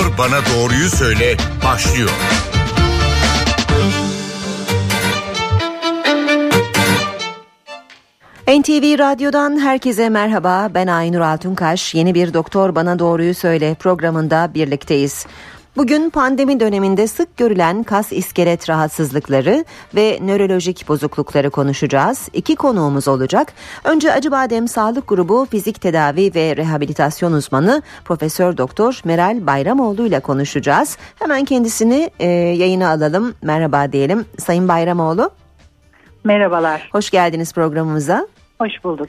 Doktor Bana Doğruyu Söyle başlıyor. NTV Radyo'dan herkese merhaba. Ben Aynur Altunkaş. Yeni bir Doktor Bana Doğruyu Söyle programında birlikteyiz. Bugün pandemi döneminde sık görülen kas iskelet rahatsızlıkları ve nörolojik bozuklukları konuşacağız. İki konuğumuz olacak. Önce Acıbadem Sağlık Grubu Fizik Tedavi ve Rehabilitasyon Uzmanı Profesör Doktor Meral Bayramoğlu ile konuşacağız. Hemen kendisini e, yayına alalım. Merhaba diyelim. Sayın Bayramoğlu. Merhabalar. Hoş geldiniz programımıza. Hoş bulduk.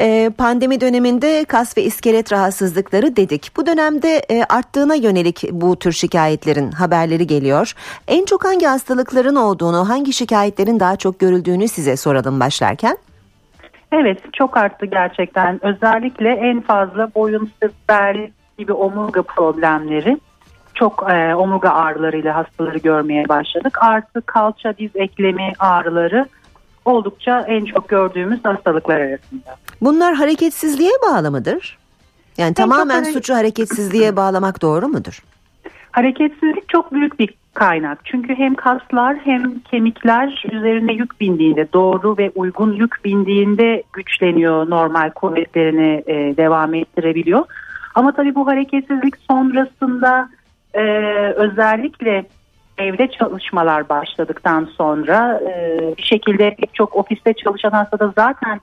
Ee, pandemi döneminde kas ve iskelet rahatsızlıkları dedik. Bu dönemde e, arttığına yönelik bu tür şikayetlerin haberleri geliyor. En çok hangi hastalıkların olduğunu, hangi şikayetlerin daha çok görüldüğünü size soralım başlarken. Evet çok arttı gerçekten. Özellikle en fazla boyun, sırt, bel gibi omurga problemleri çok e, omurga ağrılarıyla hastaları görmeye başladık. Artı kalça diz eklemi ağrıları oldukça en çok gördüğümüz hastalıklar arasında. Bunlar hareketsizliğe bağlı mıdır? Yani en tamamen hareket... suçu hareketsizliğe bağlamak doğru mudur? Hareketsizlik çok büyük bir kaynak. Çünkü hem kaslar hem kemikler üzerine yük bindiğinde doğru ve uygun yük bindiğinde güçleniyor normal kuvvetlerini e, devam ettirebiliyor. Ama tabii bu hareketsizlik sonrasında e, özellikle evde çalışmalar başladıktan sonra e, bir şekilde pek çok ofiste çalışan hastada zaten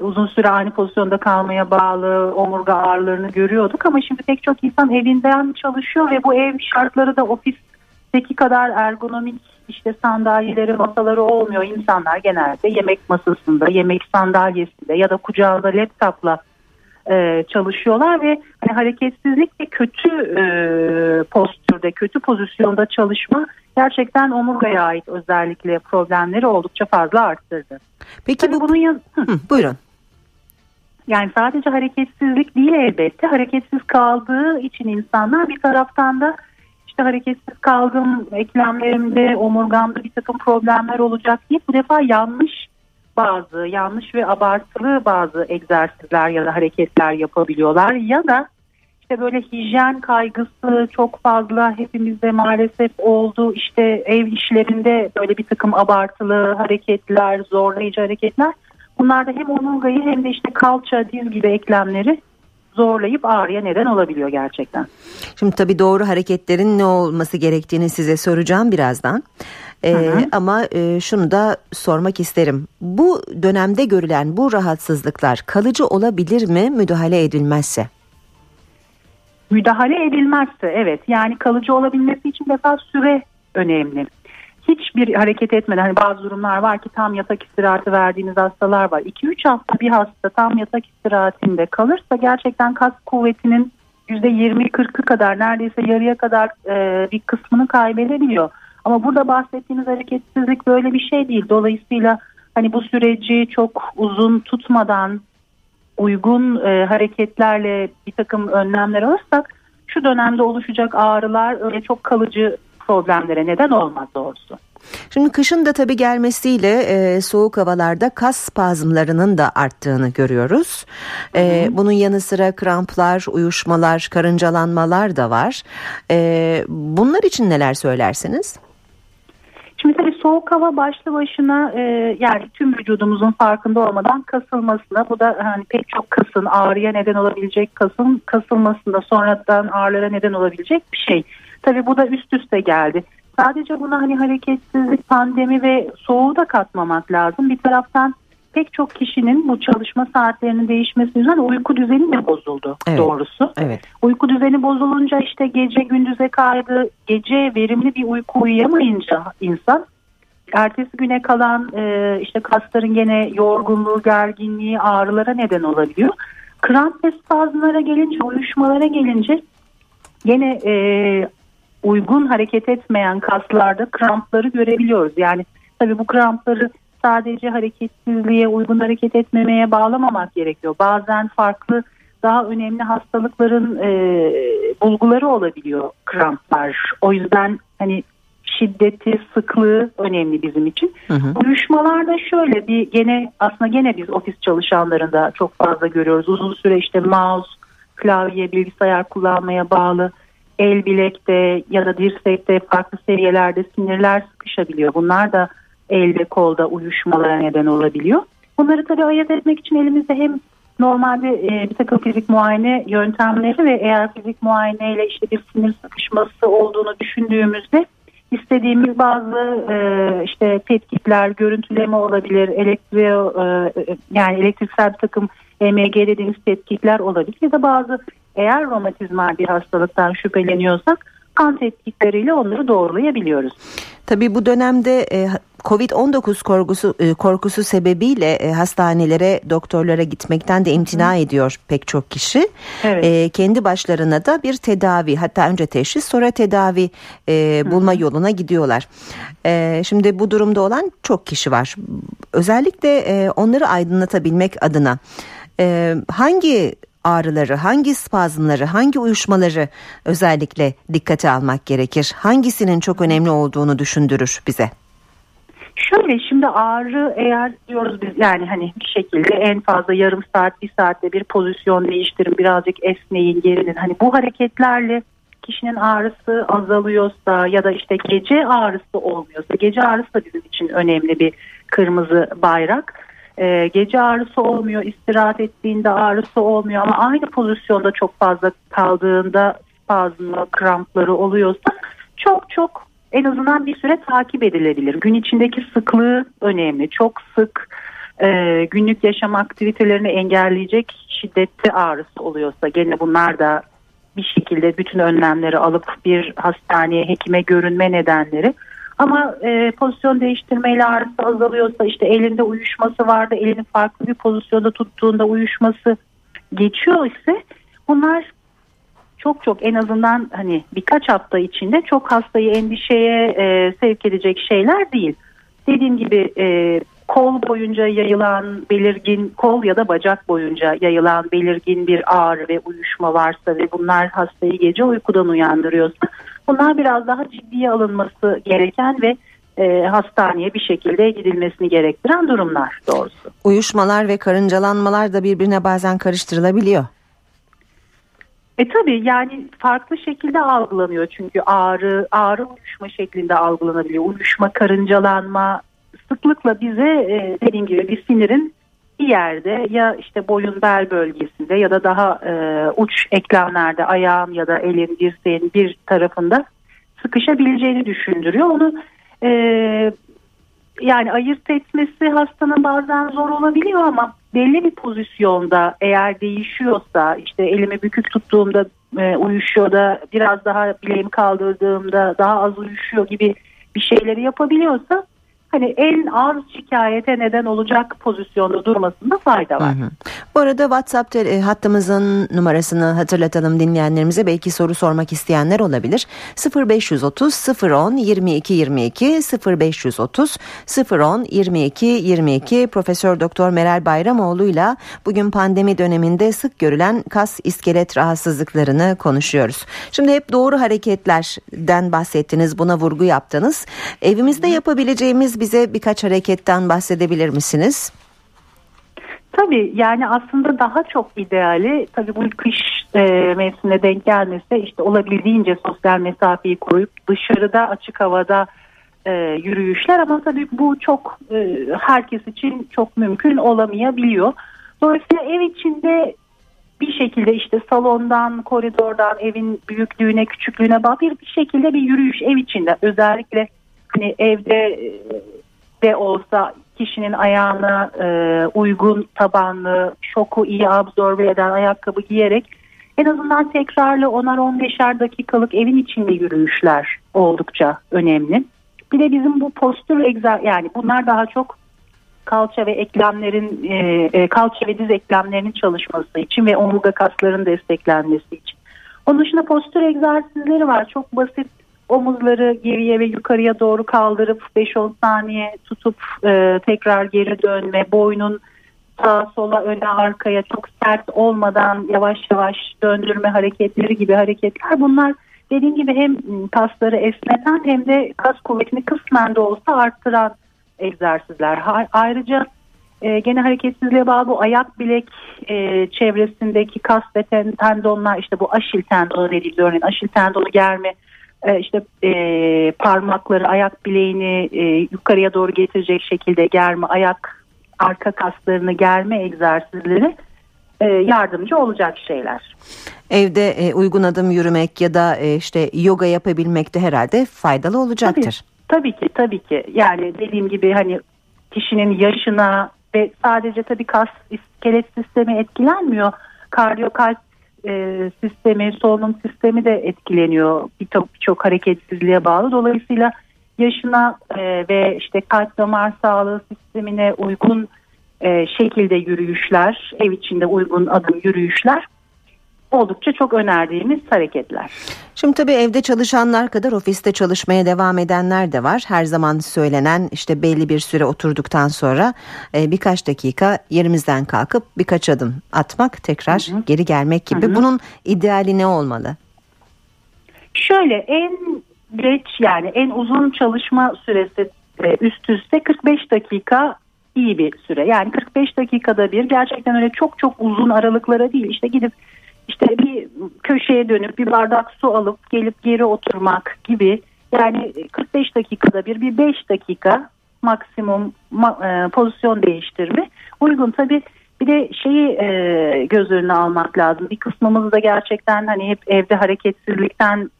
uzun süre aynı pozisyonda kalmaya bağlı omurga ağrılarını görüyorduk ama şimdi pek çok insan evinden çalışıyor ve bu ev şartları da ofisteki kadar ergonomik işte sandalyeleri masaları olmuyor. İnsanlar genelde yemek masasında, yemek sandalyesinde ya da kucağında laptopla e, çalışıyorlar ve hani hareketsizlik ve kötü e, postürde, kötü pozisyonda çalışma gerçekten omurgaya ait özellikle problemleri oldukça fazla arttırdı. Peki Tabii bu bunun yan... Hı, buyurun. Yani sadece hareketsizlik değil elbette. Hareketsiz kaldığı için insanlar bir taraftan da işte hareketsiz kaldım, eklemlerimde, omurgamda bir takım problemler olacak diye bu defa yanlış bazı yanlış ve abartılı bazı egzersizler ya da hareketler yapabiliyorlar ya da işte böyle hijyen kaygısı çok fazla hepimizde maalesef oldu. İşte ev işlerinde böyle bir takım abartılı hareketler, zorlayıcı hareketler. Bunlar da hem omurgayı hem de işte kalça, diz gibi eklemleri zorlayıp ağrıya neden olabiliyor gerçekten. Şimdi tabii doğru hareketlerin ne olması gerektiğini size soracağım birazdan. Ee, ama e, şunu da sormak isterim. Bu dönemde görülen bu rahatsızlıklar kalıcı olabilir mi müdahale edilmezse? Müdahale edilmezse evet yani kalıcı olabilmesi için defa süre önemli. Hiçbir hareket etmeden hani bazı durumlar var ki tam yatak istirahati verdiğiniz hastalar var. 2-3 hafta bir hasta tam yatak istirahatinde kalırsa gerçekten kas kuvvetinin %20-40'ı kadar neredeyse yarıya kadar e, bir kısmını kaybedebiliyor. Ama burada bahsettiğimiz hareketsizlik böyle bir şey değil. Dolayısıyla hani bu süreci çok uzun tutmadan uygun e, hareketlerle bir takım önlemler alırsak şu dönemde oluşacak ağrılar öyle çok kalıcı problemlere neden olmaz doğrusu. Şimdi kışın da tabii gelmesiyle e, soğuk havalarda kas spazmlarının da arttığını görüyoruz. E, bunun yanı sıra kramplar, uyuşmalar, karıncalanmalar da var. E, bunlar için neler söylersiniz? Soğuk hava başlı başına e, yani tüm vücudumuzun farkında olmadan kasılmasına bu da hani pek çok kasın ağrıya neden olabilecek kasın kasılmasında sonradan ağrılara neden olabilecek bir şey. Tabii bu da üst üste geldi. Sadece buna hani hareketsizlik, pandemi ve soğuğu da katmamak lazım. Bir taraftan pek çok kişinin bu çalışma saatlerinin değişmesi yüzünden uyku düzeni de bozuldu evet. doğrusu. Evet. Uyku düzeni bozulunca işte gece gündüze kaydı, gece verimli bir uyku uyuyamayınca insan ertesi güne kalan e, işte kasların gene yorgunluğu, gerginliği, ağrılara neden olabiliyor. Kramp ve spazmlara gelince, uyuşmalara gelince gene e, uygun hareket etmeyen kaslarda krampları görebiliyoruz. Yani tabii bu krampları sadece hareketsizliğe, uygun hareket etmemeye bağlamamak gerekiyor. Bazen farklı daha önemli hastalıkların e, bulguları olabiliyor kramplar. O yüzden hani şiddeti, sıklığı önemli bizim için. Hı hı. Uyuşmalarda şöyle bir gene aslında gene biz ofis çalışanlarında çok fazla görüyoruz. Uzun süre işte mouse, klavye, bilgisayar kullanmaya bağlı el bilekte ya da dirsekte farklı seviyelerde sinirler sıkışabiliyor. Bunlar da el ve kolda uyuşmalara neden olabiliyor. Bunları tabii ayırt etmek için elimizde hem normalde e, bir takım fizik muayene yöntemleri ve eğer fizik muayeneyle işte bir sinir sıkışması olduğunu düşündüğümüzde istediğimiz bazı e, işte tetkikler, görüntüleme olabilir, elektri e, yani elektriksel bir takım EMG dediğimiz tetkikler olabilir ya da bazı eğer romatizmal bir hastalıktan şüpheleniyorsak kan tetkikleriyle onları doğrulayabiliyoruz. Tabii bu dönemde e, Covid-19 korkusu, e, korkusu sebebiyle e, hastanelere, doktorlara gitmekten de imtina Hı. ediyor pek çok kişi. Evet. E, kendi başlarına da bir tedavi hatta önce teşhis sonra tedavi e, bulma Hı. yoluna gidiyorlar. E, şimdi bu durumda olan çok kişi var. Özellikle e, onları aydınlatabilmek adına e, hangi ağrıları, hangi spazmları, hangi uyuşmaları özellikle dikkate almak gerekir? Hangisinin çok önemli olduğunu düşündürür bize? Şöyle şimdi ağrı eğer diyoruz biz yani hani bir şekilde en fazla yarım saat bir saatte bir pozisyon değiştirin birazcık esneyin gerinin hani bu hareketlerle kişinin ağrısı azalıyorsa ya da işte gece ağrısı olmuyorsa gece ağrısı da bizim için önemli bir kırmızı bayrak e, gece ağrısı olmuyor, istirahat ettiğinde ağrısı olmuyor ama aynı pozisyonda çok fazla kaldığında spazmı, krampları oluyorsa çok çok en azından bir süre takip edilebilir. Gün içindeki sıklığı önemli. Çok sık e, günlük yaşam aktivitelerini engelleyecek şiddetli ağrısı oluyorsa gene bunlar da bir şekilde bütün önlemleri alıp bir hastaneye, hekime görünme nedenleri. Ama e, pozisyon değiştirmeyle ağrısı azalıyorsa işte elinde uyuşması vardı elini farklı bir pozisyonda tuttuğunda uyuşması geçiyor ise bunlar çok çok en azından hani birkaç hafta içinde çok hastayı endişeye e, sevk edecek şeyler değil. Dediğim gibi e, kol boyunca yayılan belirgin kol ya da bacak boyunca yayılan belirgin bir ağrı ve uyuşma varsa ve bunlar hastayı gece uykudan uyandırıyorsa bunlar biraz daha ciddiye alınması gereken ve e, hastaneye bir şekilde gidilmesini gerektiren durumlar doğrusu. Uyuşmalar ve karıncalanmalar da birbirine bazen karıştırılabiliyor. E tabii yani farklı şekilde algılanıyor çünkü ağrı ağrı uyuşma şeklinde algılanabiliyor. Uyuşma, karıncalanma sıklıkla bize e, dediğim gibi bir sinirin bir yerde ya işte boyun bel bölgesinde ya da daha e, uç eklemlerde ayağın ya da elin dirseğin bir tarafında sıkışabileceğini düşündürüyor. Onu e, yani ayırt etmesi hastanın bazen zor olabiliyor ama belli bir pozisyonda eğer değişiyorsa işte elimi bükük tuttuğumda e, uyuşuyor da biraz daha bileğimi kaldırdığımda daha az uyuşuyor gibi bir şeyleri yapabiliyorsa hani en az şikayete neden olacak pozisyonda durmasında fayda var. Hı hı. Bu arada WhatsApp e, hattımızın numarasını hatırlatalım dinleyenlerimize. Belki soru sormak isteyenler olabilir. 0530 010 22 22 0530 010 22 22 Profesör Doktor Meral Bayramoğlu ile bugün pandemi döneminde sık görülen kas iskelet rahatsızlıklarını konuşuyoruz. Şimdi hep doğru hareketlerden bahsettiniz. Buna vurgu yaptınız. Evimizde yapabileceğimiz bize birkaç hareketten bahsedebilir misiniz? Tabii yani aslında daha çok ideali tabii bu kış e, mevsimine denk gelmesi işte olabildiğince sosyal mesafeyi koruyup dışarıda açık havada e, yürüyüşler ama tabii bu çok e, herkes için çok mümkün olamayabiliyor. Dolayısıyla ev içinde bir şekilde işte salondan, koridordan, evin büyüklüğüne, küçüklüğüne bağlı bir şekilde bir yürüyüş ev içinde özellikle hani evde e, de olsa kişinin ayağına e, uygun tabanlı, şoku iyi absorbe eden ayakkabı giyerek en azından tekrarlı 10'ar 15'er dakikalık evin içinde yürüyüşler oldukça önemli. Bir de bizim bu postür egzer yani bunlar daha çok kalça ve eklemlerin e, e, kalça ve diz eklemlerinin çalışması için ve omurga kasların desteklenmesi için. Onun dışında postür egzersizleri var. Çok basit omuzları geriye ve yukarıya doğru kaldırıp 5-10 saniye tutup e, tekrar geri dönme, boynun sağa sola öne arkaya çok sert olmadan yavaş yavaş döndürme hareketleri gibi hareketler bunlar dediğim gibi hem kasları esneten hem de kas kuvvetini kısmen de olsa arttıran egzersizler. Ayrıca E, gene hareketsizliğe bağlı bu ayak bilek e, çevresindeki kas ve ten, tendonlar işte bu aşil tendonu dediğimiz örneğin aşil tendonu germe e, işte e, parmakları ayak bileğini e, yukarıya doğru getirecek şekilde germe ayak arka kaslarını germe egzersizleri e, yardımcı olacak şeyler. Evde e, uygun adım yürümek ya da işte yoga yapabilmek de herhalde faydalı olacaktır. Tabii, tabii ki tabii ki yani dediğim gibi hani kişinin yaşına ve sadece tabii kas iskelet sistemi etkilenmiyor. Kardiyokalp e, sistemi, solunum sistemi de etkileniyor birçok bir hareketsizliğe bağlı. Dolayısıyla yaşına e, ve işte kalp damar sağlığı sistemine uygun e, şekilde yürüyüşler, ev içinde uygun adım yürüyüşler oldukça çok önerdiğimiz hareketler. Şimdi tabii evde çalışanlar kadar ofiste çalışmaya devam edenler de var. Her zaman söylenen işte belli bir süre oturduktan sonra e, birkaç dakika yerimizden kalkıp birkaç adım atmak tekrar hı hı. geri gelmek gibi. Hı hı. Bunun ideali ne olmalı? Şöyle en geç yani en uzun çalışma süresi e, üst üste 45 dakika iyi bir süre. Yani 45 dakikada bir gerçekten öyle çok çok uzun aralıklara değil işte gidip işte bir köşeye dönüp bir bardak su alıp gelip geri oturmak gibi. Yani 45 dakikada bir bir 5 dakika maksimum e, pozisyon değiştirme. Uygun. Tabi bir de şeyi e, göz önüne almak lazım. Bir kısmımız da gerçekten hani hep evde hareketsizlikten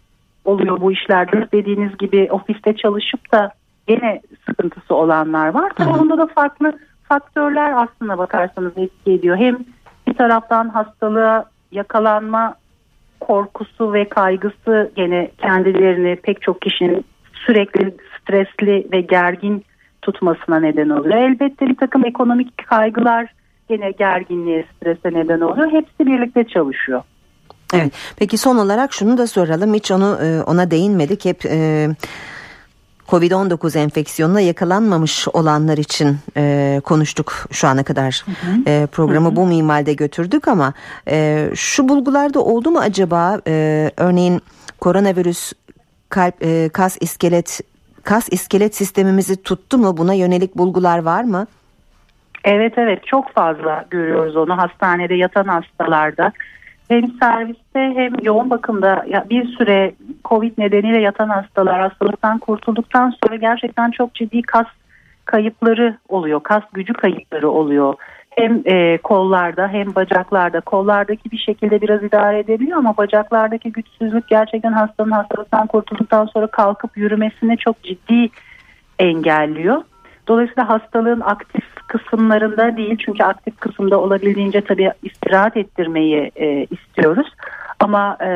oluyor bu işlerde. Dediğiniz gibi ofiste çalışıp da gene sıkıntısı olanlar var. Tabii bunda da farklı faktörler aslında bakarsanız etki ediyor. Hem bir taraftan hastalığa yakalanma korkusu ve kaygısı gene kendilerini pek çok kişinin sürekli stresli ve gergin tutmasına neden oluyor. Elbette bir takım ekonomik kaygılar gene gerginliğe, strese neden oluyor. Hepsi birlikte çalışıyor. Evet. Peki son olarak şunu da soralım. Hiç onu e, ona değinmedik. Hep e, Covid-19 enfeksiyonuna yakalanmamış olanlar için e, konuştuk şu ana kadar. Hı hı. E, programı hı hı. bu minvalde götürdük ama e, şu bulgularda oldu mu acaba? E, örneğin koronavirüs kalp e, kas iskelet kas iskelet sistemimizi tuttu mu? Buna yönelik bulgular var mı? Evet evet çok fazla görüyoruz onu hastanede yatan hastalarda hem serviste hem yoğun bakımda ya bir süre Covid nedeniyle yatan hastalar hastalıktan kurtulduktan sonra gerçekten çok ciddi kas kayıpları oluyor. Kas gücü kayıpları oluyor. Hem e, kollarda hem bacaklarda. Kollardaki bir şekilde biraz idare edebiliyor ama bacaklardaki güçsüzlük gerçekten hastanın hastalıktan kurtulduktan sonra kalkıp yürümesini çok ciddi engelliyor. Dolayısıyla hastalığın aktif kısımlarında değil çünkü aktif kısımda olabildiğince tabii istirahat ettirmeyi e, istiyoruz. Ama e,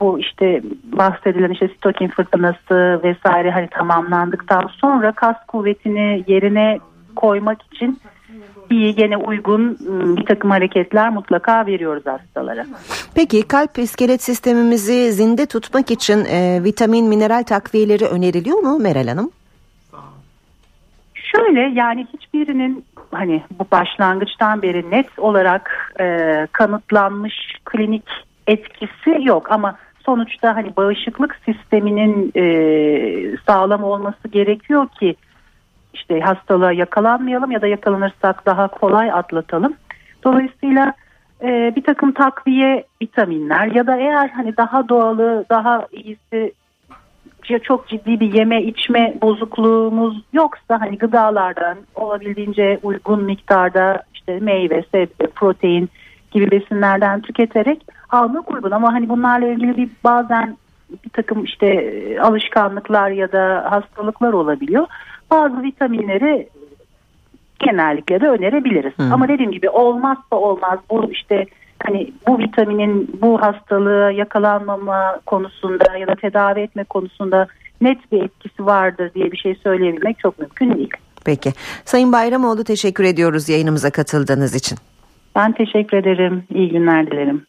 bu işte bahsedilen işte stokin fırtınası vesaire hani tamamlandıktan sonra kas kuvvetini yerine koymak için iyi gene uygun ıı, bir takım hareketler mutlaka veriyoruz hastalara. Peki kalp iskelet sistemimizi zinde tutmak için e, vitamin mineral takviyeleri öneriliyor mu Meral Hanım? Şöyle yani hiçbirinin hani bu başlangıçtan beri net olarak e, kanıtlanmış klinik etkisi yok ama sonuçta hani bağışıklık sisteminin e, sağlam olması gerekiyor ki işte hastalığa yakalanmayalım ya da yakalanırsak daha kolay atlatalım. Dolayısıyla e, bir takım takviye vitaminler ya da eğer hani daha doğalı daha iyisi çok ciddi bir yeme içme bozukluğumuz yoksa hani gıdalardan olabildiğince uygun miktarda işte meyve, sebze, protein gibi besinlerden tüketerek almak uygun ama hani bunlarla ilgili bir bazen bir takım işte alışkanlıklar ya da hastalıklar olabiliyor. Bazı vitaminleri genellikle de önerebiliriz. Hmm. Ama dediğim gibi olmazsa olmaz bu işte hani bu vitaminin bu hastalığı yakalanmama konusunda ya da tedavi etme konusunda net bir etkisi vardır diye bir şey söyleyebilmek çok mümkün değil. Peki. Sayın Bayramoğlu teşekkür ediyoruz yayınımıza katıldığınız için. Ben teşekkür ederim. İyi günler dilerim.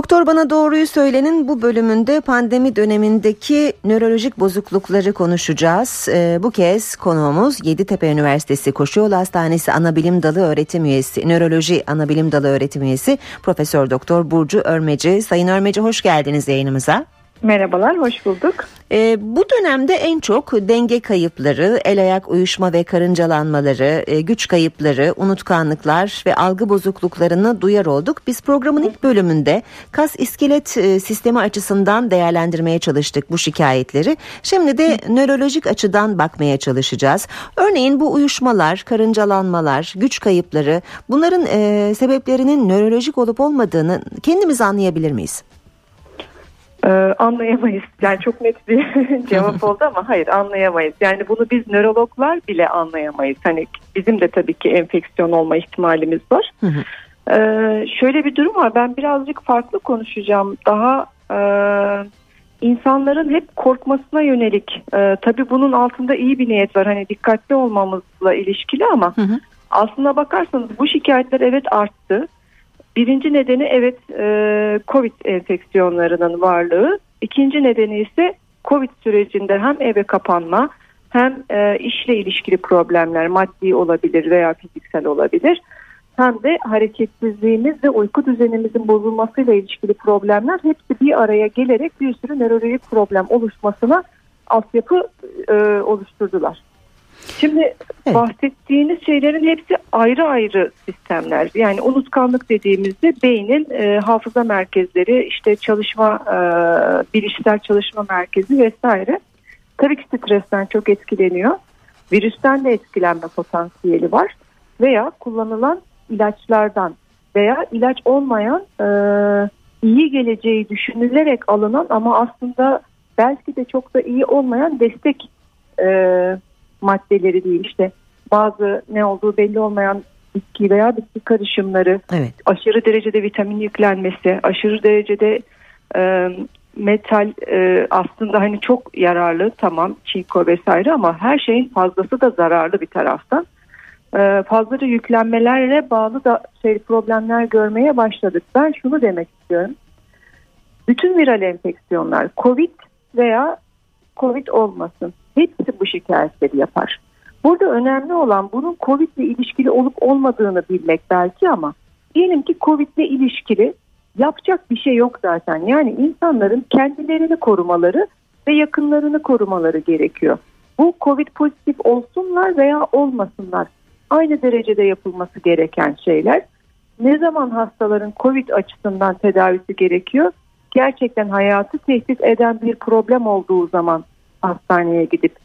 Doktor Bana Doğruyu Söylenin bu bölümünde pandemi dönemindeki nörolojik bozuklukları konuşacağız. Ee, bu kez konuğumuz Yeditepe Üniversitesi Koşuyol Hastanesi Anabilim Dalı Öğretim Üyesi, Nöroloji Anabilim Dalı Öğretim Üyesi Profesör Doktor Burcu Örmeci. Sayın Örmeci hoş geldiniz yayınımıza. Merhabalar, hoş bulduk. E, bu dönemde en çok denge kayıpları, el ayak uyuşma ve karıncalanmaları, e, güç kayıpları, unutkanlıklar ve algı bozukluklarını duyar olduk. Biz programın ilk bölümünde kas iskelet e, sistemi açısından değerlendirmeye çalıştık bu şikayetleri. Şimdi de nörolojik açıdan bakmaya çalışacağız. Örneğin bu uyuşmalar, karıncalanmalar, güç kayıpları bunların e, sebeplerinin nörolojik olup olmadığını kendimiz anlayabilir miyiz? Ee, anlayamayız. Yani çok net bir cevap oldu ama hayır anlayamayız. Yani bunu biz nörologlar bile anlayamayız. Hani bizim de tabii ki enfeksiyon olma ihtimalimiz var. Ee, şöyle bir durum var. Ben birazcık farklı konuşacağım. Daha e, insanların hep korkmasına yönelik. E, tabii bunun altında iyi bir niyet var. Hani dikkatli olmamızla ilişkili ama aslında bakarsanız bu şikayetler evet arttı. Birinci nedeni evet e, Covid enfeksiyonlarının varlığı. İkinci nedeni ise Covid sürecinde hem eve kapanma hem e, işle ilişkili problemler maddi olabilir veya fiziksel olabilir. Hem de hareketsizliğimiz ve uyku düzenimizin bozulmasıyla ilişkili problemler hepsi bir araya gelerek bir sürü nörolojik problem oluşmasına altyapı e, oluşturdular. Şimdi evet. bahsettiğiniz şeylerin hepsi ayrı ayrı sistemler. Yani unutkanlık dediğimizde beynin e, hafıza merkezleri, işte çalışma, e, bilişsel çalışma merkezi vesaire. Tabii ki stresten çok etkileniyor. Virüsten de etkilenme potansiyeli var. Veya kullanılan ilaçlardan veya ilaç olmayan e, iyi geleceği düşünülerek alınan ama aslında belki de çok da iyi olmayan destek e, maddeleri değil işte bazı ne olduğu belli olmayan bitki veya bitki karışımları evet. aşırı derecede vitamin yüklenmesi aşırı derecede e, metal e, aslında hani çok yararlı tamam çinko vesaire ama her şeyin fazlası da zararlı bir taraftan. E, fazlaca yüklenmelerle bağlı da şey problemler görmeye başladık. Ben şunu demek istiyorum. Bütün viral enfeksiyonlar covid veya covid olmasın Hepsi bu şikayetleri yapar. Burada önemli olan bunun Covid ile ilişkili olup olmadığını bilmek belki ama diyelim ki Covid ile ilişkili yapacak bir şey yok zaten. Yani insanların kendilerini korumaları ve yakınlarını korumaları gerekiyor. Bu Covid pozitif olsunlar veya olmasınlar. Aynı derecede yapılması gereken şeyler. Ne zaman hastaların Covid açısından tedavisi gerekiyor? Gerçekten hayatı tehdit eden bir problem olduğu zaman hastaneye gidip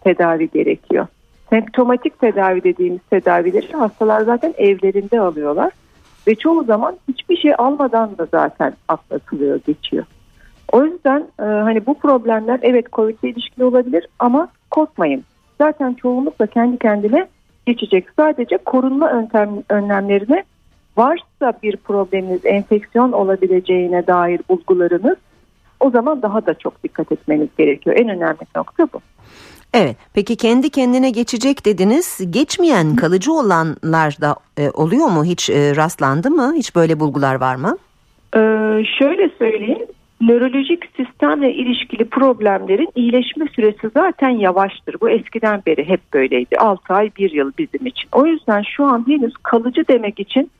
tedavi gerekiyor. Semptomatik tedavi dediğimiz tedavileri hastalar zaten evlerinde alıyorlar ve çoğu zaman hiçbir şey almadan da zaten atlatılıyor, geçiyor. O yüzden e, hani bu problemler evet COVID ile ilişkili olabilir ama korkmayın. Zaten çoğunlukla kendi kendine geçecek. Sadece korunma öntem, önlemlerine varsa bir probleminiz enfeksiyon olabileceğine dair bulgularınız o zaman daha da çok dikkat etmeniz gerekiyor. En önemli nokta bu. Evet peki kendi kendine geçecek dediniz geçmeyen kalıcı olanlar da e, oluyor mu hiç e, rastlandı mı hiç böyle bulgular var mı? Ee, şöyle söyleyeyim nörolojik sistemle ilişkili problemlerin iyileşme süresi zaten yavaştır. Bu eskiden beri hep böyleydi 6 ay 1 yıl bizim için. O yüzden şu an henüz kalıcı demek için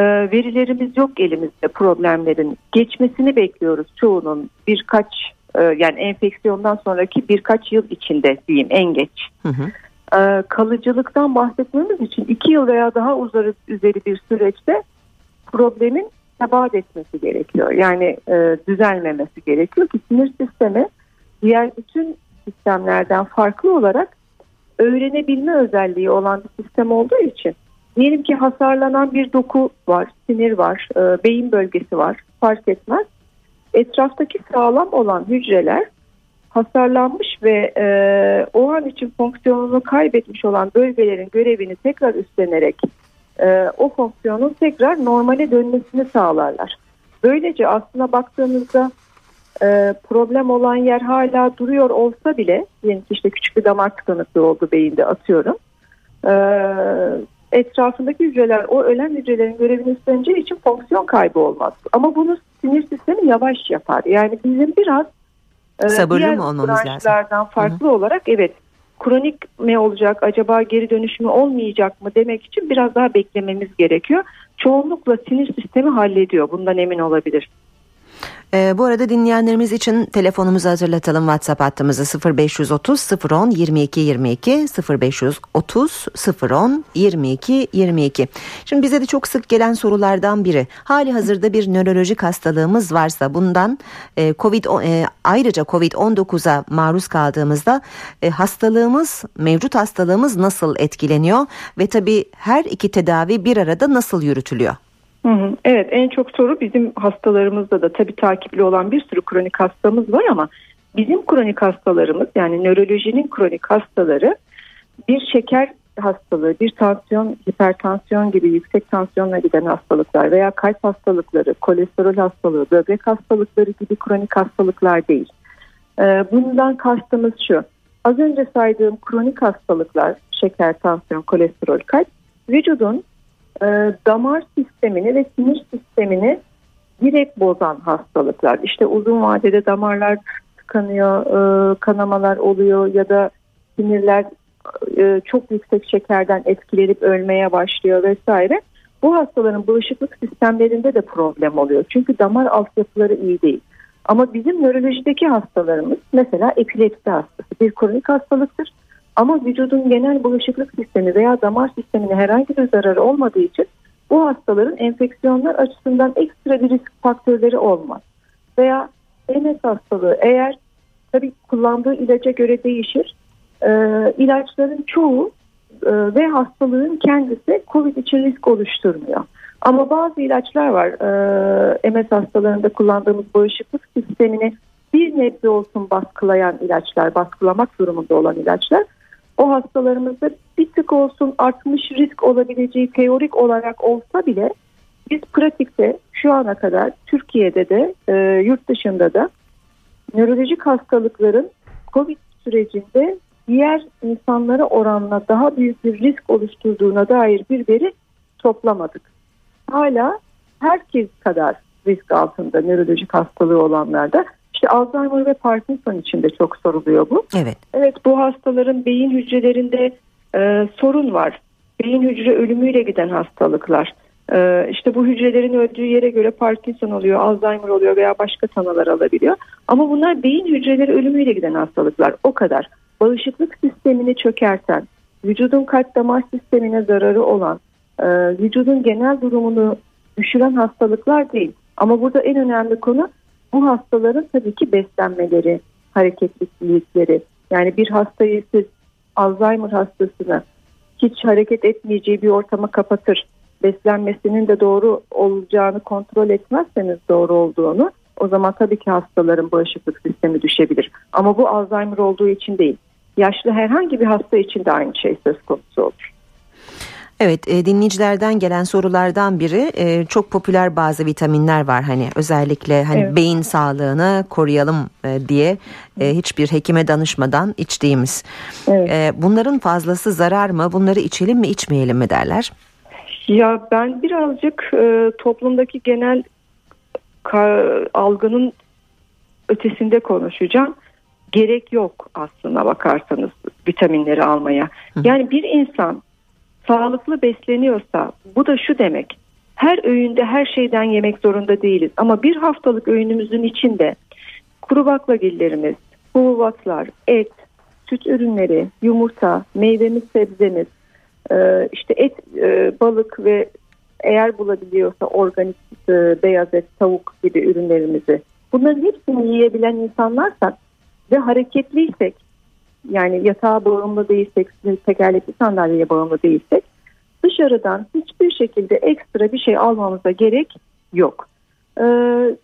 verilerimiz yok elimizde problemlerin geçmesini bekliyoruz çoğunun birkaç e, yani enfeksiyondan sonraki birkaç yıl içinde diyeyim en geç. Hı hı. E, kalıcılıktan bahsetmemiz için iki yıl veya daha uzarı üzeri bir süreçte problemin sebat etmesi gerekiyor. Yani e, düzelmemesi gerekiyor ki sinir sistemi diğer bütün sistemlerden farklı olarak öğrenebilme özelliği olan bir sistem olduğu için diyelim ki hasarlanan bir doku var, sinir var, e, beyin bölgesi var fark etmez etraftaki sağlam olan hücreler hasarlanmış ve e, o an için fonksiyonunu kaybetmiş olan bölgelerin görevini tekrar üstlenerek e, o fonksiyonun tekrar normale dönmesini sağlarlar. Böylece aslına baktığımızda e, problem olan yer hala duruyor olsa bile diyelim işte küçük bir damar tıkanıklığı oldu beyinde atıyorum. E, etrafındaki hücreler o ölen hücrelerin görevini üstleneceği için fonksiyon kaybı olmaz. Ama bunu sinir sistemi yavaş yapar. Yani bizim biraz e, sabırlı mı olmamız lazım? farklı Hı-hı. olarak evet kronik mi olacak acaba geri dönüşümü olmayacak mı demek için biraz daha beklememiz gerekiyor. Çoğunlukla sinir sistemi hallediyor bundan emin olabilir. Ee, bu arada dinleyenlerimiz için telefonumuzu hatırlatalım. WhatsApp hattımızı 0530 010 22 22 0530 010 22 22. Şimdi bize de çok sık gelen sorulardan biri. Hali hazırda bir nörolojik hastalığımız varsa bundan e, Covid e, ayrıca Covid-19'a maruz kaldığımızda e, hastalığımız mevcut hastalığımız nasıl etkileniyor ve tabii her iki tedavi bir arada nasıl yürütülüyor? Evet en çok soru bizim hastalarımızda da tabii takipli olan bir sürü kronik hastamız var ama bizim kronik hastalarımız yani nörolojinin kronik hastaları bir şeker hastalığı, bir tansiyon, hipertansiyon gibi yüksek tansiyonla giden hastalıklar veya kalp hastalıkları, kolesterol hastalığı, böbrek hastalıkları gibi kronik hastalıklar değil. Ee, bundan kastımız şu. Az önce saydığım kronik hastalıklar, şeker, tansiyon, kolesterol, kalp vücudun e, damar sistemini ve sinir sistemini direkt bozan hastalıklar. İşte uzun vadede damarlar tıkanıyor, e, kanamalar oluyor ya da sinirler e, çok yüksek şekerden etkilenip ölmeye başlıyor vesaire. Bu hastaların bağışıklık sistemlerinde de problem oluyor. Çünkü damar altyapıları iyi değil. Ama bizim nörolojideki hastalarımız mesela epilepsi hastası bir kronik hastalıktır. Ama vücudun genel bağışıklık sistemi veya damar sistemine herhangi bir zararı olmadığı için bu hastaların enfeksiyonlar açısından ekstra bir risk faktörleri olmaz. Veya MS hastalığı eğer tabii kullandığı ilaca göre değişir. E, ilaçların çoğu e, ve hastalığın kendisi COVID için risk oluşturmuyor. Ama bazı ilaçlar var e, MS hastalarında kullandığımız bağışıklık sistemini bir nebze olsun baskılayan ilaçlar, baskılamak durumunda olan ilaçlar o hastalarımızda bir tık olsun artmış risk olabileceği teorik olarak olsa bile biz pratikte şu ana kadar Türkiye'de de e, yurt dışında da nörolojik hastalıkların COVID sürecinde diğer insanlara oranla daha büyük bir risk oluşturduğuna dair bir veri toplamadık. Hala herkes kadar risk altında nörolojik hastalığı olanlarda işte Alzheimer ve Parkinson için de çok soruluyor bu. Evet. Evet bu hastaların beyin hücrelerinde e, sorun var. Beyin hücre ölümüyle giden hastalıklar. E, işte bu hücrelerin öldüğü yere göre Parkinson oluyor, Alzheimer oluyor veya başka tanılar alabiliyor. Ama bunlar beyin hücreleri ölümüyle giden hastalıklar. O kadar. Bağışıklık sistemini çökerten, vücudun kalp damar sistemine zararı olan, e, vücudun genel durumunu düşüren hastalıklar değil. Ama burada en önemli konu bu hastaların tabii ki beslenmeleri, hareketlilikleri. Yani bir hastayı siz Alzheimer hastasını hiç hareket etmeyeceği bir ortama kapatır. Beslenmesinin de doğru olacağını kontrol etmezseniz doğru olduğunu o zaman tabii ki hastaların bağışıklık sistemi düşebilir. Ama bu Alzheimer olduğu için değil. Yaşlı herhangi bir hasta için de aynı şey söz konusu olur. Evet e, dinleyicilerden gelen sorulardan biri e, çok popüler bazı vitaminler var hani özellikle hani evet. beyin sağlığını koruyalım e, diye e, hiçbir hekime danışmadan içtiğimiz. Evet. E, bunların fazlası zarar mı? Bunları içelim mi içmeyelim mi derler? Ya ben birazcık e, toplumdaki genel algının ötesinde konuşacağım. Gerek yok aslında bakarsanız vitaminleri almaya. Yani bir insan sağlıklı besleniyorsa bu da şu demek. Her öğünde her şeyden yemek zorunda değiliz ama bir haftalık öğünümüzün içinde kuru baklagillerimiz, hububatlar, et, süt ürünleri, yumurta, meyvemiz, sebzemiz, e, işte et, e, balık ve eğer bulabiliyorsa organik e, beyaz et, tavuk gibi ürünlerimizi bunların hepsini yiyebilen insanlarsak ve hareketliysek yani yatağa bağımlı değilsek, tekerlekli sandalyeye bağımlı değilsek dışarıdan hiçbir şekilde ekstra bir şey almamıza gerek yok. Ee,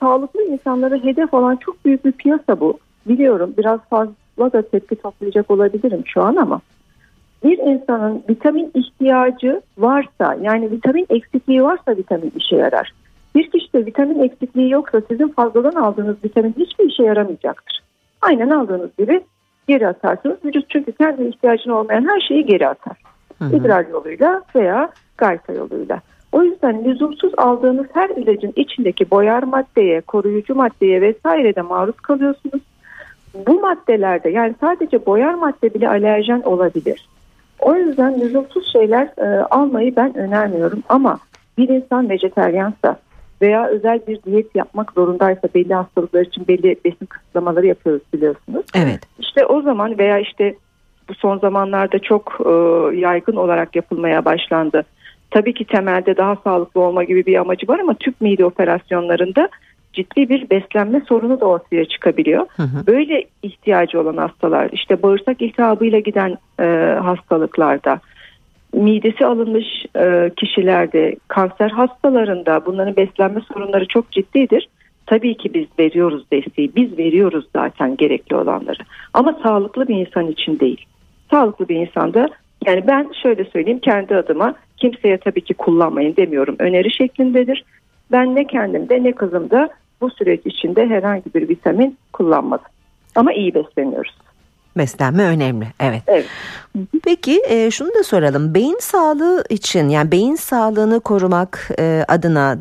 sağlıklı insanlara hedef olan çok büyük bir piyasa bu. Biliyorum biraz fazla da tepki toplayacak olabilirim şu an ama bir insanın vitamin ihtiyacı varsa yani vitamin eksikliği varsa vitamin işe yarar. Bir kişide vitamin eksikliği yoksa sizin fazladan aldığınız vitamin hiçbir işe yaramayacaktır. Aynen aldığınız gibi geri atarsınız. Vücut çünkü kendi ihtiyacına olmayan her şeyi geri atar. Hı hı. İdrar yoluyla veya gayta yoluyla. O yüzden lüzumsuz aldığınız her ilacın içindeki boyar maddeye, koruyucu maddeye vesaire de maruz kalıyorsunuz. Bu maddelerde yani sadece boyar madde bile alerjen olabilir. O yüzden lüzumsuz şeyler e, almayı ben önermiyorum ama bir insan vejeteryansa veya özel bir diyet yapmak zorundaysa belli hastalıklar için belli besin kısıtlamaları yapıyoruz biliyorsunuz. Evet. İşte o zaman veya işte bu son zamanlarda çok e, yaygın olarak yapılmaya başlandı. Tabii ki temelde daha sağlıklı olma gibi bir amacı var ama tüp mide operasyonlarında ciddi bir beslenme sorunu da ortaya çıkabiliyor. Hı hı. Böyle ihtiyacı olan hastalar işte bağırsak iltihabıyla giden e, hastalıklarda midesi alınmış e, kişilerde kanser hastalarında bunların beslenme sorunları çok ciddidir. Tabii ki biz veriyoruz desteği biz veriyoruz zaten gerekli olanları ama sağlıklı bir insan için değil. Sağlıklı bir insanda yani ben şöyle söyleyeyim kendi adıma kimseye tabii ki kullanmayın demiyorum öneri şeklindedir. Ben ne kendimde ne kızımda bu süreç içinde herhangi bir vitamin kullanmadım. Ama iyi besleniyoruz. Beslenme önemli. Evet. Evet. Peki e, şunu da soralım. Beyin sağlığı için yani beyin sağlığını korumak e, adına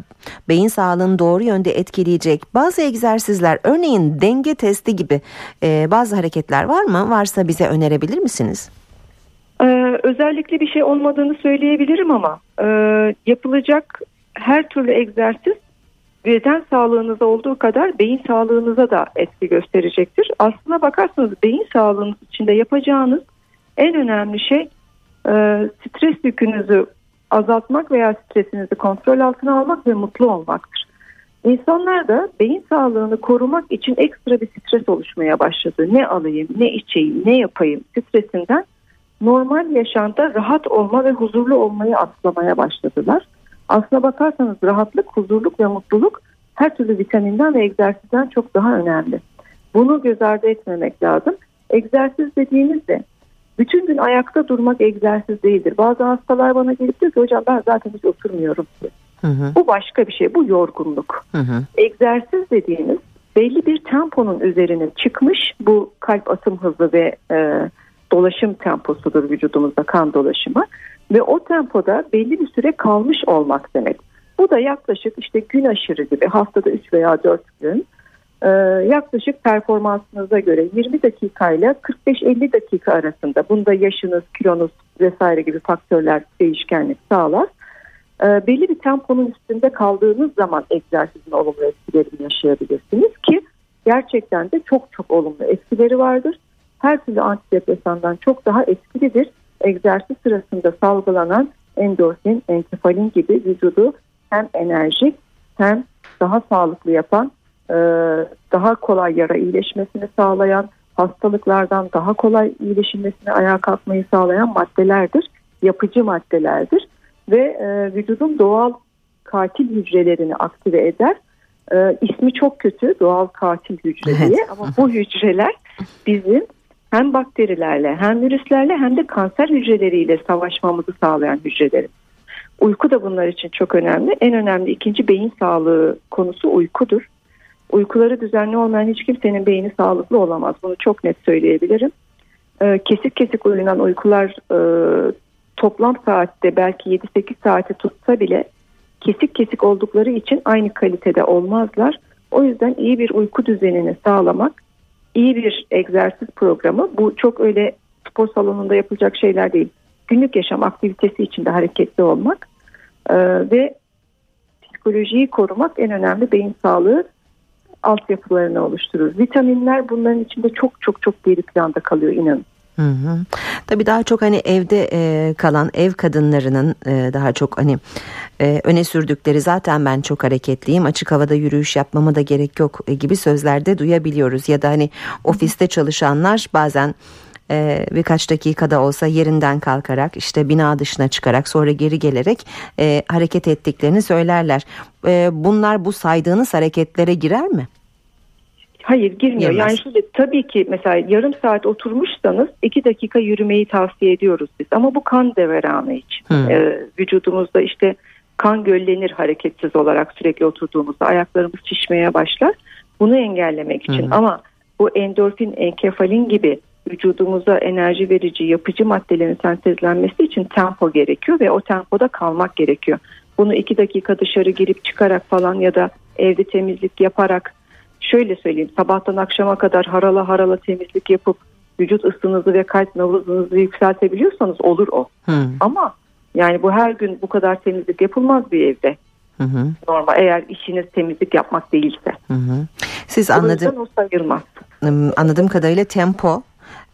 beyin sağlığını doğru yönde etkileyecek bazı egzersizler örneğin denge testi gibi e, bazı hareketler var mı? Varsa bize önerebilir misiniz? Ee, özellikle bir şey olmadığını söyleyebilirim ama e, yapılacak her türlü egzersiz beden sağlığınıza olduğu kadar beyin sağlığınıza da etki gösterecektir. Aslına bakarsanız beyin sağlığınız içinde yapacağınız en önemli şey e, stres yükünüzü azaltmak veya stresinizi kontrol altına almak ve mutlu olmaktır. İnsanlar da beyin sağlığını korumak için ekstra bir stres oluşmaya başladı. Ne alayım, ne içeyim, ne yapayım stresinden normal yaşamda rahat olma ve huzurlu olmayı atlamaya başladılar. Aslına bakarsanız rahatlık, huzurluk ve mutluluk her türlü vitaminden ve egzersizden çok daha önemli. Bunu göz ardı etmemek lazım. Egzersiz dediğimizde bütün gün ayakta durmak egzersiz değildir. Bazı hastalar bana gelip diyor ki hocam ben zaten hiç oturmuyorum. Hı hı. Bu başka bir şey. Bu yorgunluk. Hı hı. Egzersiz dediğimiz belli bir temponun üzerine çıkmış bu kalp atım hızı ve e, dolaşım temposudur vücudumuzda kan dolaşımı ve o tempoda belli bir süre kalmış olmak demek. Bu da yaklaşık işte gün aşırı gibi haftada 3 veya 4 gün e, yaklaşık performansınıza göre 20 dakika ile 45-50 dakika arasında bunda yaşınız, kilonuz vesaire gibi faktörler değişkenlik sağlar. E, belli bir temponun üstünde kaldığınız zaman egzersizin olumlu etkilerini yaşayabilirsiniz ki gerçekten de çok çok olumlu etkileri vardır. Her türlü antidepresandan çok daha etkilidir. Egzersiz sırasında salgılanan endorfin, enkefalin gibi vücudu hem enerjik hem daha sağlıklı yapan, e, daha kolay yara iyileşmesini sağlayan, hastalıklardan daha kolay iyileşilmesini ayağa kalkmayı sağlayan maddelerdir. Yapıcı maddelerdir ve e, vücudun doğal katil hücrelerini aktive eder. E, ismi çok kötü doğal katil hücre diye Evet. ama bu hücreler bizim hem bakterilerle hem virüslerle hem de kanser hücreleriyle savaşmamızı sağlayan hücrelerimiz. Uyku da bunlar için çok önemli. En önemli ikinci beyin sağlığı konusu uykudur. Uykuları düzenli olmayan hiç kimsenin beyni sağlıklı olamaz. Bunu çok net söyleyebilirim. Ee, kesik kesik uyunan uykular e, toplam saatte belki 7-8 saati tutsa bile kesik kesik oldukları için aynı kalitede olmazlar. O yüzden iyi bir uyku düzenini sağlamak, iyi bir egzersiz programı bu çok öyle spor salonunda yapılacak şeyler değil. Günlük yaşam aktivitesi içinde hareketli olmak e, ve psikolojiyi korumak en önemli beyin sağlığı altyapılarını oluşturur. Vitaminler bunların içinde çok çok çok geri planda kalıyor inanın. Hı hı. Tabii daha çok hani evde e, kalan ev kadınlarının e, daha çok hani e, öne sürdükleri zaten ben çok hareketliyim açık havada yürüyüş yapmama da gerek yok e, gibi sözlerde duyabiliyoruz ya da hani ofiste çalışanlar bazen e, birkaç dakikada olsa yerinden kalkarak işte bina dışına çıkarak sonra geri gelerek e, hareket ettiklerini söylerler. E, bunlar bu saydığınız hareketlere girer mi? Hayır girmiyor. Girmez. Yani şöyle tabii ki mesela yarım saat oturmuşsanız iki dakika yürümeyi tavsiye ediyoruz biz. Ama bu kan deveranı için. Hmm. Ee, vücudumuzda işte kan göllenir hareketsiz olarak sürekli oturduğumuzda ayaklarımız şişmeye başlar. Bunu engellemek için. Hmm. Ama bu endorfin, enkefalin gibi vücudumuza enerji verici yapıcı maddelerin sentezlenmesi için tempo gerekiyor ve o tempoda kalmak gerekiyor. Bunu iki dakika dışarı girip çıkarak falan ya da evde temizlik yaparak şöyle söyleyeyim sabahtan akşama kadar harala harala temizlik yapıp vücut ısınızı ve kalp nabzınızı yükseltebiliyorsanız olur o. Hı. Ama yani bu her gün bu kadar temizlik yapılmaz bir evde. Hı hı. Normal eğer işiniz temizlik yapmak değilse. Hı hı. Siz anladım o sayılmaz. anladığım kadarıyla tempo,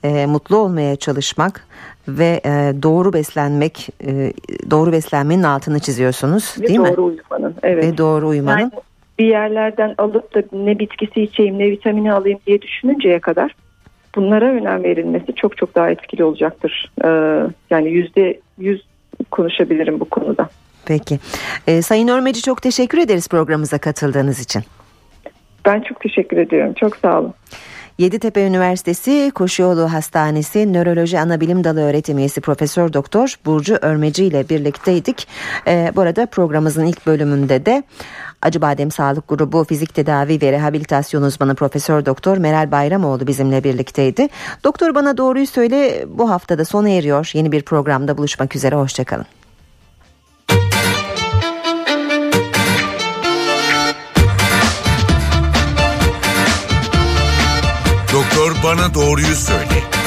e, mutlu olmaya çalışmak ve e, doğru beslenmek, e, doğru beslenmenin altını çiziyorsunuz, Ve değil mi? doğru uyumanın. Evet. Ve doğru uyumanın. Yani bir yerlerden alıp da ne bitkisi içeyim ne vitamini alayım diye düşününceye kadar bunlara önem verilmesi çok çok daha etkili olacaktır. Ee, yani yüzde yüz konuşabilirim bu konuda. Peki. E, Sayın Örmeci çok teşekkür ederiz programımıza katıldığınız için. Ben çok teşekkür ediyorum. Çok sağ olun. Yeditepe Üniversitesi Koşuyolu Hastanesi Nöroloji Anabilim Dalı öğretim üyesi Profesör Doktor Burcu Örmeci ile birlikteydik. Ee, bu arada programımızın ilk bölümünde de Acıbadem Sağlık Grubu Fizik Tedavi ve Rehabilitasyon Uzmanı Profesör Doktor Meral Bayramoğlu bizimle birlikteydi. Doktor bana doğruyu söyle bu haftada sona eriyor. Yeni bir programda buluşmak üzere. Hoşçakalın. Bana doğruyu söyle.